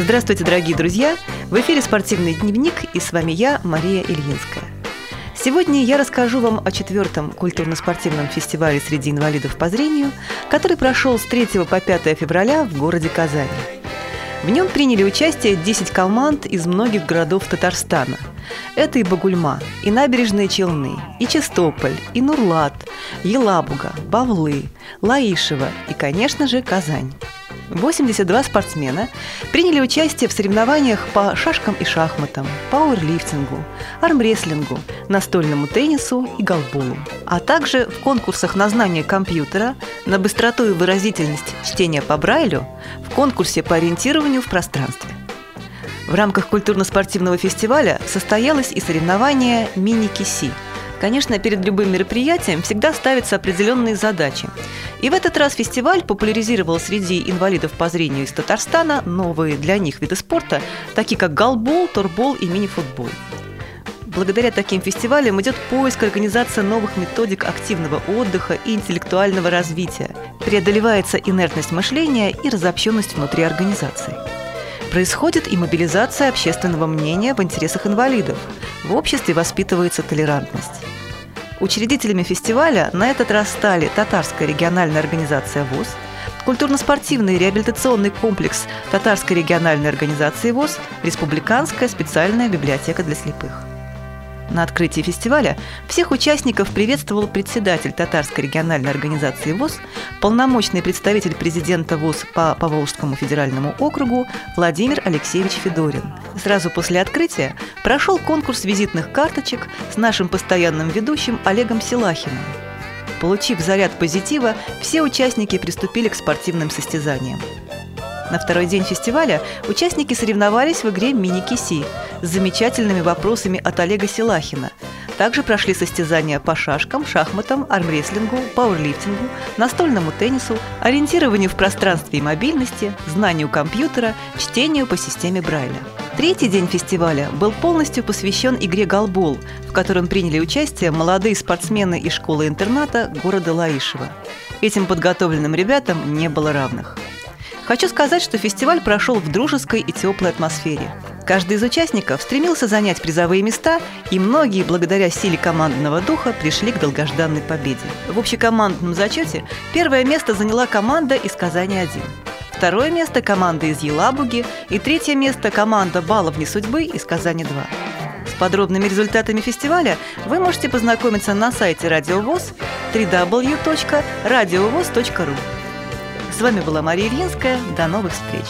Здравствуйте, дорогие друзья! В эфире «Спортивный дневник» и с вами я, Мария Ильинская. Сегодня я расскажу вам о четвертом культурно-спортивном фестивале среди инвалидов по зрению, который прошел с 3 по 5 февраля в городе Казани. В нем приняли участие 10 команд из многих городов Татарстана. Это и Багульма, и Набережные Челны, и Чистополь, и Нурлат, Елабуга, Бавлы, Лаишево и, конечно же, Казань. 82 спортсмена приняли участие в соревнованиях по шашкам и шахматам, пауэрлифтингу, армрестлингу, настольному теннису и голболу, а также в конкурсах на знание компьютера, на быстроту и выразительность чтения по Брайлю, в конкурсе по ориентированию в пространстве. В рамках культурно-спортивного фестиваля состоялось и соревнование «Мини-Киси», Конечно, перед любым мероприятием всегда ставятся определенные задачи. И в этот раз фестиваль популяризировал среди инвалидов по зрению из Татарстана новые для них виды спорта, такие как голбол, торбол и мини-футбол. Благодаря таким фестивалям идет поиск организации новых методик активного отдыха и интеллектуального развития. Преодолевается инертность мышления и разобщенность внутри организации. Происходит и мобилизация общественного мнения в интересах инвалидов. В обществе воспитывается толерантность. Учредителями фестиваля на этот раз стали Татарская региональная организация ВОЗ, культурно-спортивный реабилитационный комплекс Татарской региональной организации ВОЗ, Республиканская специальная библиотека для слепых. На открытии фестиваля всех участников приветствовал председатель Татарской региональной организации ВОЗ, полномочный представитель президента ВОЗ по Поволжскому федеральному округу Владимир Алексеевич Федорин. Сразу после открытия прошел конкурс визитных карточек с нашим постоянным ведущим Олегом Силахиным. Получив заряд позитива, все участники приступили к спортивным состязаниям. На второй день фестиваля участники соревновались в игре «Мини-киси» с замечательными вопросами от Олега Силахина. Также прошли состязания по шашкам, шахматам, армрестлингу, пауэрлифтингу, настольному теннису, ориентированию в пространстве и мобильности, знанию компьютера, чтению по системе Брайля. Третий день фестиваля был полностью посвящен игре «Голбол», в котором приняли участие молодые спортсмены из школы-интерната города Лаишева. Этим подготовленным ребятам не было равных. Хочу сказать, что фестиваль прошел в дружеской и теплой атмосфере. Каждый из участников стремился занять призовые места, и многие, благодаря силе командного духа, пришли к долгожданной победе. В общекомандном зачете первое место заняла команда из Казани-1. Второе место – команда из Елабуги, и третье место – команда «Баловни судьбы» из Казани-2. С подробными результатами фестиваля вы можете познакомиться на сайте Радиовоз www.radiovoz.ru. С вами была Мария Ильинская. До новых встреч!